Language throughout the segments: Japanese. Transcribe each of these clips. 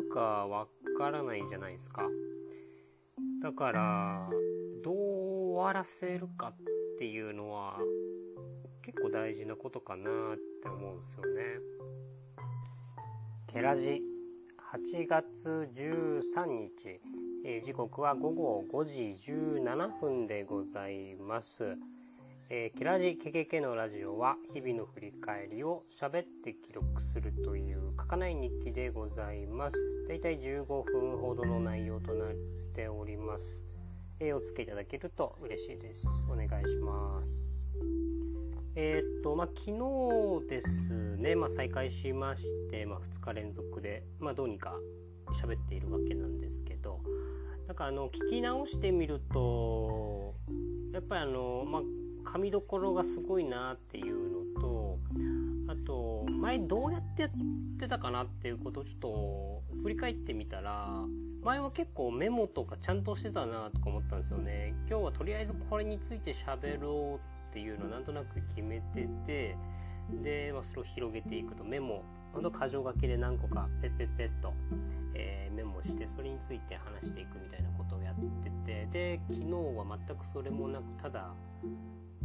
るかわからないじゃないですか。だからどう終わらせるかっていうのは結構大事なことかなって思うんですよね。ケラジ8月13日、え、時刻は午後5時17分でございます。えー、キラジケケケのラジオは日々の振り返りを喋って記録するという書かない日記でございます。だいたい15分ほどの内容となっております。えー、お付けいただけると嬉しいです。お願いします。えー、っと、まあ、昨日ですね、まあ、再開しまして、まあ、2日連続で、まあ、どうにか喋っているわけなんですけど、なんかあの、聞き直してみると、やっぱりあの、まあ、噛みどころがすごいなっていうのとあと前どうやってやってたかなっていうことをちょっと振り返ってみたら前は結構メモとかちゃんとしてたなとか思ったんですよね。今日はとりあえずこれについて喋ろうっていうのをなんとなく決めててで、まあ、それを広げていくとメモほんと箇条書きで何個かペッペッペッと、えー、メモしてそれについて話していくみたいなことをやっててで昨日は全くそれもなくただ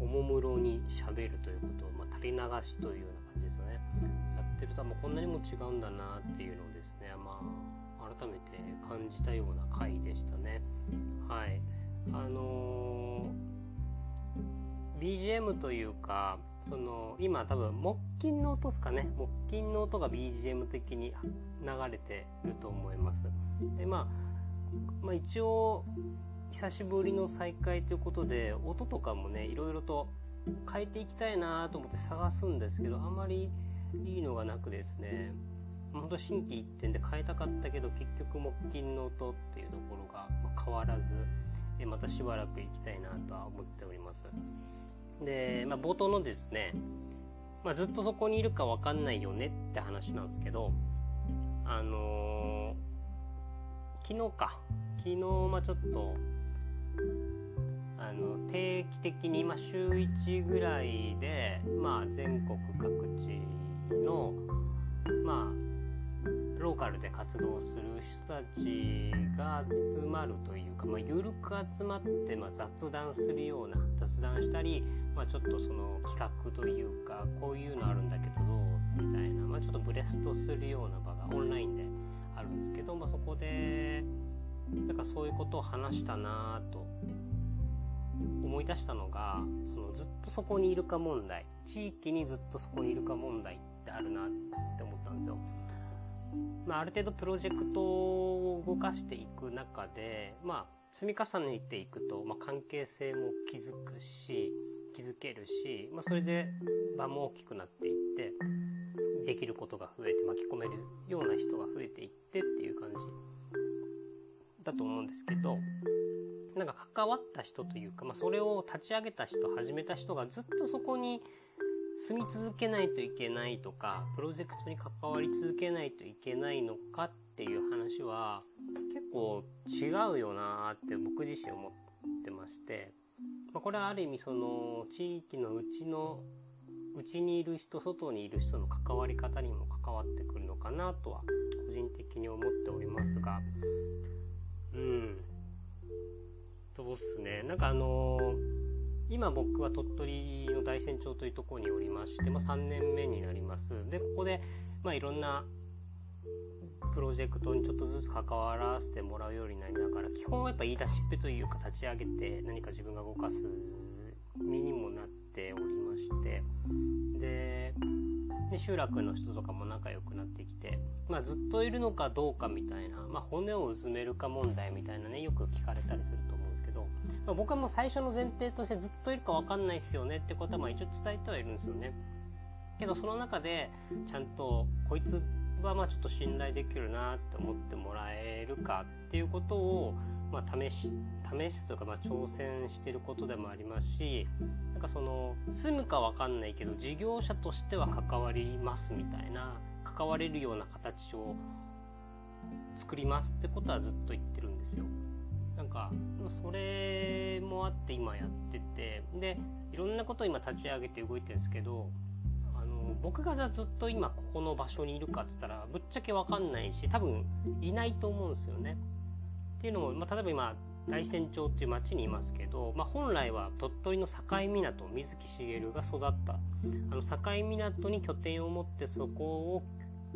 おもむろにしゃべるということを、まあ、垂れ流しというような感じですよね。やってると、まあ、こんなにも違うんだなっていうのをですね、まあ、改めて感じたような回でしたね。はい。あのー、BGM というかその今多分木琴の音ですかね。木琴の音が BGM 的に流れてると思います。でまあ、まあ、一応久しぶりの再会ということで音とかもねいろいろと変えていきたいなと思って探すんですけどあまりいいのがなくですね。ほんと心機一転で変えたかったけど結局木琴の音っていうところが変わらずまたしばらく行きたいなとは思っております。で、まあ、冒頭のですね、まあ、ずっとそこにいるか分かんないよねって話なんですけどあのー、昨日か。昨日まあちょっとあの定期的に、まあ、週1ぐらいで、まあ、全国各地の、まあ、ローカルで活動する人たちが集まるというか、まあ、緩く集まって、まあ、雑談するような雑談したり、まあ、ちょっとその企画というかこういうのあるんだけどどうみたいな、まあ、ちょっとブレストするような場がオンラインであるんですけど、まあ、そこでなんかそういうことを話したなと思い出したのがそのずっとそこにいるか問題地域にずっとそこにいるか問題ってあるなって思ったんですよ。まあ、ある程度プロジェクトを動かしていく中で、まあ、積み重ねていくと、まあ、関係性も築くし気づけるし、まあ、それで場も大きくなっていってできることが増えて巻き込めるような人が増えていってっていう感じだと思うんですけどなんか関わった人というか、まあ、それを立ち上げた人始めた人がずっとそこに住み続けないといけないとかプロジェクトに関わり続けないといけないのかっていう話は結構違うよなって僕自身思ってまして、まあ、これはある意味その地域のうちのうちにいる人外にいる人の関わり方にも関わってくるのかなとはなんかあの、今僕は鳥取の大山町というところにおりまして、まあ、3年目になります。でここで、まあ、いろんなプロジェクトにちょっとずつ関わらせてもらうようになりながら基本はやっぱ言い出しっぺというか立ち上げて何か自分が動かす身にもなっておりまして。でで集落の人とかも仲良くなってきて、まあ、ずっといるのかどうかみたいな、まあ、骨をうずめるか問題みたいなねよく聞かれたりする、まあ、僕はもう最初の前提としてずっといるか分かんないっすよねってことはまあ一応伝えてはいるんですよね。けどその中でちゃんとこいつはまあちょっと信頼できるなって思ってもらえるかっていうことを、まあ、試し試すというかまあ挑戦してることでもありますしなんかその住むか分かんないけど事業者としては関わりますみたいな関われるような形を作りますってことはずっと言ってるんですよ。なんかそれもあって今やっててでいろんなことを今立ち上げて動いてるんですけどあの僕がずっと今ここの場所にいるかっつったらぶっちゃけ分かんないし多分いないと思うんですよね。っていうのも、まあ、例えば今大山町っていう町にいますけど、まあ、本来は鳥取の境港水木しげるが育ったあの境港に拠点を持ってそこを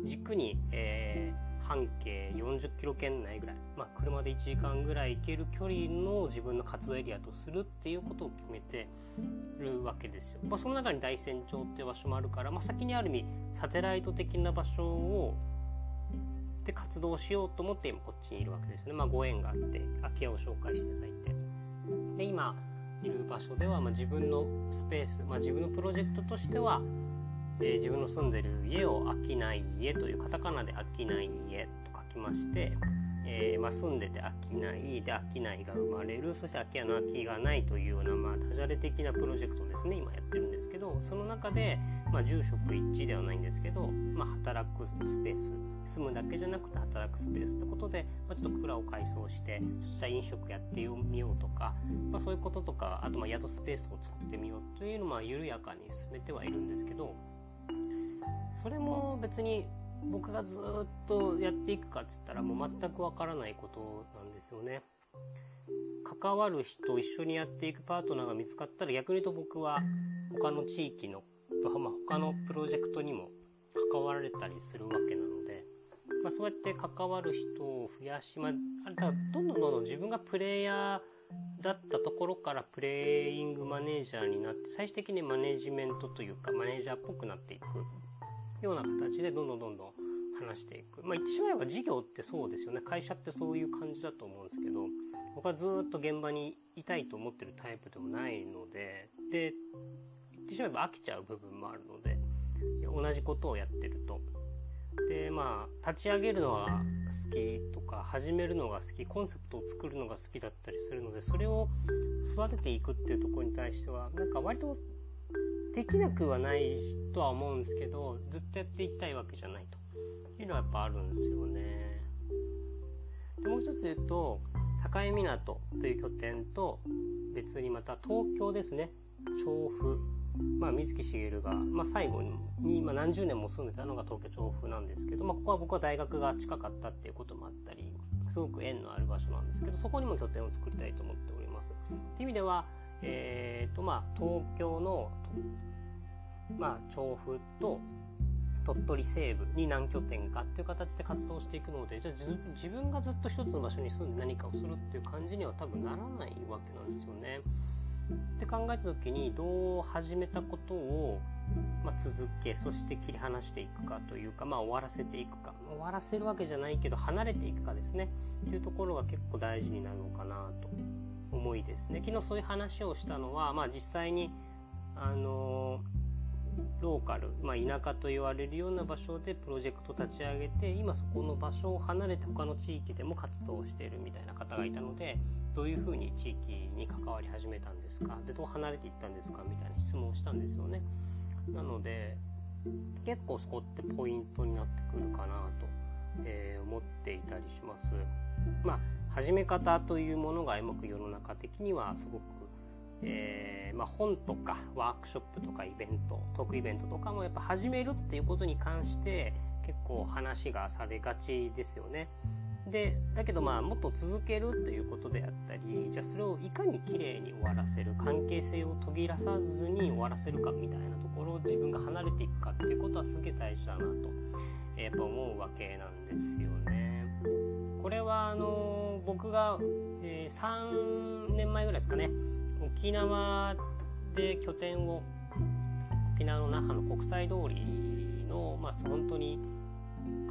軸に、えー、半径40キロ圏内ぐらい、まあ、車で1時間ぐらい行ける距離の自分の活動エリアとするっていうことを決めてるわけですよ。まあ、その中に大山町っていう場所もあるから、まあ、先にある意味サテライト的な場所をで活動しようと思って今こっちにいるわけですよね。まあ、ご縁があって空き家を紹介していただいて。で今いる場所では、ま、自分のスペース、まあ、自分のプロジェクトとしては、え、自分の住んでる家を飽きない家というカタカナで飽きない家と書きまして、えー、まあ、住んでて飽きないで飽きないが生まれるそして空き家の空きがないというような、まあ、ダジャレ的なプロジェクトですね今やってるんですけどその中で、まあ、住職一致ではないんですけど、まあ、働くスペース住むだけじゃなくて働くスペースってことで、まあ、ちょっと蔵を改装してちょっとした飲食やってみようとか、まあ、そういうこととかあとま宿スペースを作ってみようというのを緩やかに進めてはいるんですけどそれも別に僕がずっとやっていくかっつったらもう全くわからないことなんですよね。関わる人一緒にやっていくパートナーが見つかったら逆に言うと僕は他の地域の、まあ、他のプロジェクトにも関われたりするわけなので、まあ、そうやって関わる人を増やしまあだからどんどんどんどん自分がプレイヤーだったところからプレイングマネージャーになって最終的にマネジメントというかマネージャーっぽくなっていくような形でどんどんどんどん話していく。まあ言ってしまえば事業ってそうですよね。会社ってそういう感じだと思うんですけど僕はずっと現場にいたいと思ってるタイプでもないのでで言ってしまえば飽きちゃう部分もあるので同じことをやってると。でまあ立ち上げるのが好きとか始めるのが好きコンセプトを作るのが好きだったりするのでそれを育てていくっていうところに対してはなんか割とできなくはないとは思うんですけどずっとやっていきたいわけじゃないというのはやっぱあるんですよね。でもう一つ言うと境港という拠点と別にまた東京ですね調布まあ、水木しげるが、まあ、最後に、まあ、何十年も住んでたのが東京調布なんですけど、まあ、ここは僕は大学が近かったっていうこともあったりすごく縁のある場所なんですけどそこにも拠点を作りたいと思っております。っていう意味では、えーとまあ、東京の、まあ、調布と鳥取西部に何拠点かっていう形で活動していくのでじゃあ自分がずっと一つの場所に住んで何かをするっていう感じには多分ならないわけなんですよね。って考えた時にどう始めたことを、まあ、続けそして切り離していくかというか、まあ、終わらせていくか。終わらせるわけじゃないけど離れていくかですね。っていうところが結構大事になるのかなと。思いですね。昨日そういう話をしたのは、まあ、実際にあのローカル、まあ、田舎と言われるような場所でプロジェクト立ち上げて今そこの場所を離れて他の地域でも活動しているみたいな方がいたのでどういうふうに地域に関わり始めたんですか？でどう離れていったんですか？みたいな質問をしたんですよね。なので結構そこってポイントになってくるかなと、えー、思っていたりします。まあ始め方というものがうまく世の中的にはすごく、えー、まあ、本とかワークショップとかイベントトークイベントとかもやっぱ始めるっていうことに関して結構話がされがちですよね。でだけどまあもっと続けるということであったりじゃあそれをいかに綺麗に終わらせる関係性を途切らさずに終わらせるかみたいなところを自分が離れていくかっていうことはすげえ大事だなと、やっぱ思うわけなんですよね。これはあの僕が、えー、3年前ぐらいですかね。沖縄で拠点を沖縄の那覇の国際通りのまあ本当に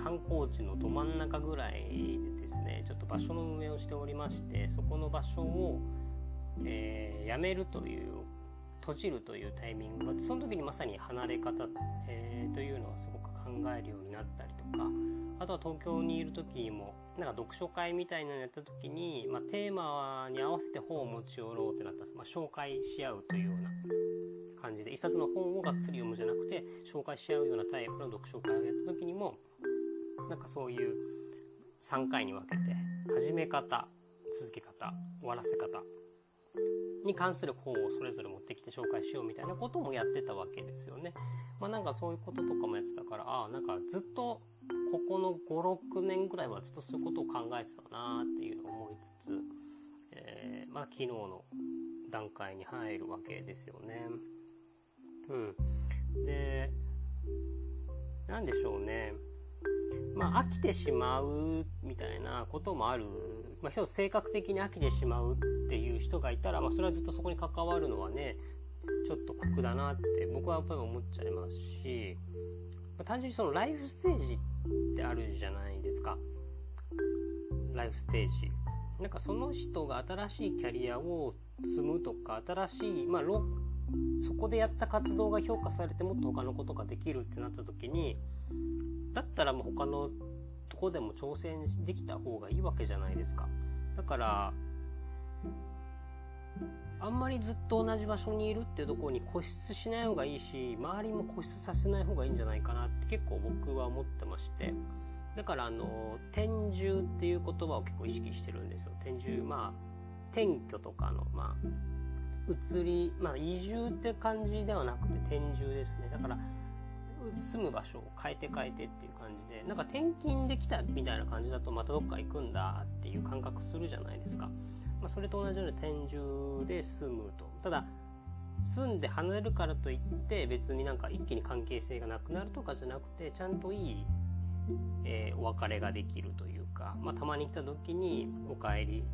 観光地のど真ん中ぐらいでですね。ちょっと場所の運営をしておりましてそこの場所を、えー、やめるという閉じるというタイミング。がその時にまさに離れ方、えー、というのはすごく考えるようになったりとかあとは東京にいる時にもなんか読書会みたいなのやった時に、まあ、テーマに合わせて本を持ち寄ろうってなったら、まあ、紹介し合うというような感じで一冊の本をがっつり読むじゃなくて紹介し合うようなタイプの読書会をやった時にもなんかそういう3回に分けて始め方続け方終わらせ方に関する本をそれぞれ持ってきて紹介しようみたいなこともやってたわけですよね。まあ、なんかそういうこととかもやってたからああなんかずっとここの56年ぐらいはずっとそういうことを考えてたなっていうのを思いつつ、えー、まあ、昨日の段階に入るわけですよね。うん、で何でしょうね。まあ飽きてしまうみたいなこともある、まあ、一つ性格的に飽きてしまうっていう人がいたら、まあ、それはずっとそこに関わるのはねちょっと酷だなって僕はやっぱり思っちゃいますし、ま、単純にそのライフステージってあるじゃないですか。ライフステージ。なんかその人が新しいキャリアを積むとか新しい、まあ、そこでやった活動が評価されてもっと他のことができるってなった時にだったらもう他のとこでも挑戦できた方がいいわけじゃないですか。だからあんまりずっと同じ場所にいるっていうところに固執しない方がいいし周りも固執させない方がいいんじゃないかなって結構僕は思ってまして。だからあの転住っていう言葉を結構意識してるんですよ。転住まあ転居とかのまあ移り、まあ、移住って感じではなくて転住ですね。だから住む場所を変えて変えてっていう感じで。なんか転勤できたみたいな感じだとまたどっか行くんだっていう感覚するじゃないですか、まあ、それと同じように転住で住むと。ただ住んで離れるからといって別になんか一気に関係性がなくなるとかじゃなくてちゃんといい、えー、お別れができるというか、まあ、たまに来た時に「おかえり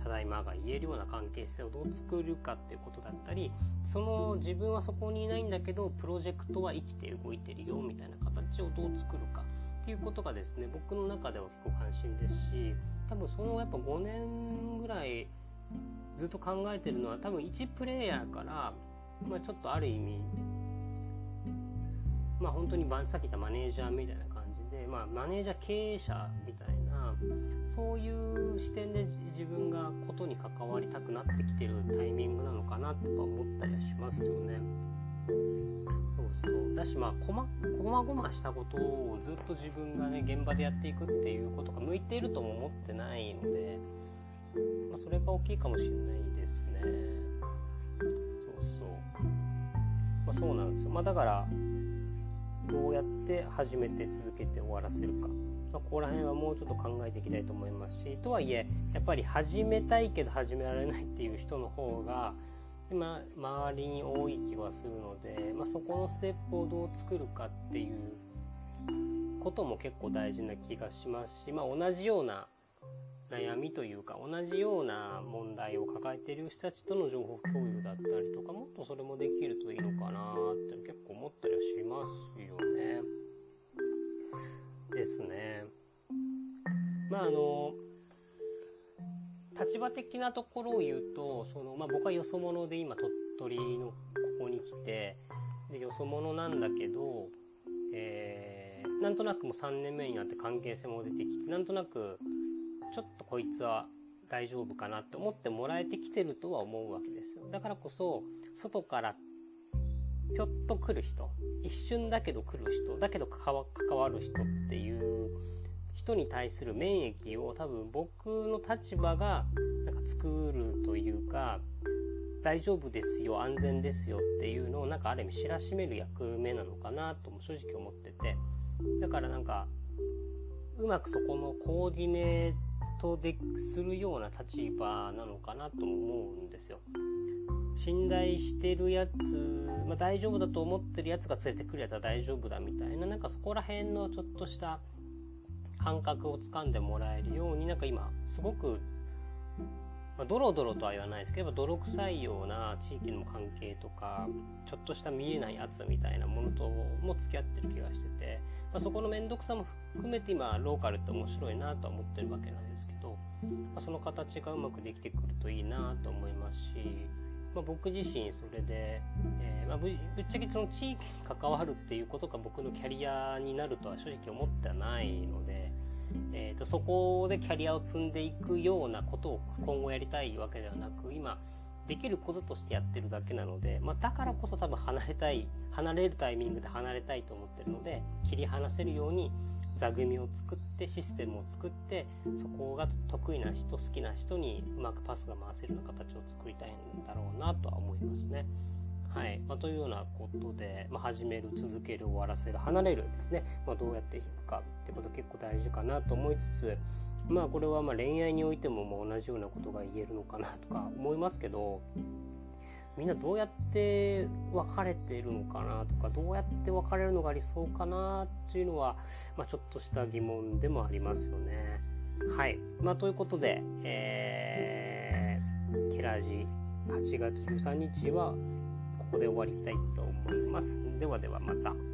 ただいまが言えるような関係性をどう作るかっていうことだったりその自分はそこにいないんだけどプロジェクトは生きて動いてるよみたいな形をどう作るかっていうことがですね僕の中では結構関心ですし多分そのやっぱ5年ぐらいずっと考えてるのは多分1プレイヤーから、まあ、ちょっとある意味まあ本当にさっき言ったマネージャーみたいな感じで、まあ、マネージャー経営者みたいなそういう視点で自分がことに関わりたくなってきてるタイミングなのかなとか思ったりはしますよね。そうそうだしまあこまこまごましたことをずっと自分がね現場でやっていくっていうことが向いているとも思ってないので、まあ、それが大きいかもしれないですね。そうそう。まあ、そうなんですよ。まあ、だからどうやって始めて続けて終わらせるか。ま、ここら辺はもうちょっと考えていきたいと思いますしとはいえやっぱり始めたいけど始められないっていう人の方が今周りに多い気はするので、まあ、そこのステップをどう作るかっていうことも結構大事な気がしますし、まあ、同じような悩みというか同じような問題を抱えている人たちとの情報共有だったりとかもっとそれもできるといいのかなって結構思ったりはしますよね。ですねまああの立場的なところを言うとその、まあ、僕はよそ者で今鳥取のここに来てでよそ者なんだけど、えー、なんとなくもう3年目になって関係性も出てきてなんとなくちょっとこいつは大丈夫かなって思ってもらえてきてるとは思うわけですよ。だからこそ外からひょっと来る人一瞬だけど来る人だけど関わる人っていう人に対する免疫を多分僕の立場がなんか作るというか大丈夫ですよ安全ですよっていうのをなんかある意味知らしめる役目なのかなとも正直思っててだからなんかうまくそこのコーディネートでするような立場なのかなとも思うんですよ。信頼してるやつ、まあ、大丈夫だと思ってるやつが連れてくるやつは大丈夫だみたいななんかそこら辺のちょっとした感覚をつかんでもらえるようになんか今すごく、まあ、ドロドロとは言わないですけど泥臭いような地域の関係とかちょっとした見えないやつみたいなものとも付き合ってる気がしてて、まあ、そこの面倒くさも含めて今ローカルって面白いなとは思ってるわけなんですけど、まあ、その形がうまくできてくるといいなと思いますし。まあ、僕自身それで、えー、まあ、ぶっちゃけその地域に関わるっていうことが僕のキャリアになるとは正直思ってはないので、えーと、そこでキャリアを積んでいくようなことを今後やりたいわけではなく今できることとしてやってるだけなので、まあ、だからこそ多分離れたい離れるタイミングで離れたいと思ってるので切り離せるように座組を作ってシステムを作ってそこが得意な人好きな人にうまくパスが回せるような形を作りたいんだろうなとは思いますね。はい。まあ、というようなことで、まあ、始める続ける終わらせる離れるですね、まあ、どうやっていくかってこと結構大事かなと思いつつまあこれはま恋愛においてもも同じようなことが言えるのかなとか思いますけどみんなどうやって別れてるのかなとかどうやって別れるのが理想かなっていうのは、まあ、ちょっとした疑問でもありますよね。はい、まあ、ということで、えー、ケラジ8月13日はここで終わりたいと思います。ではではまた。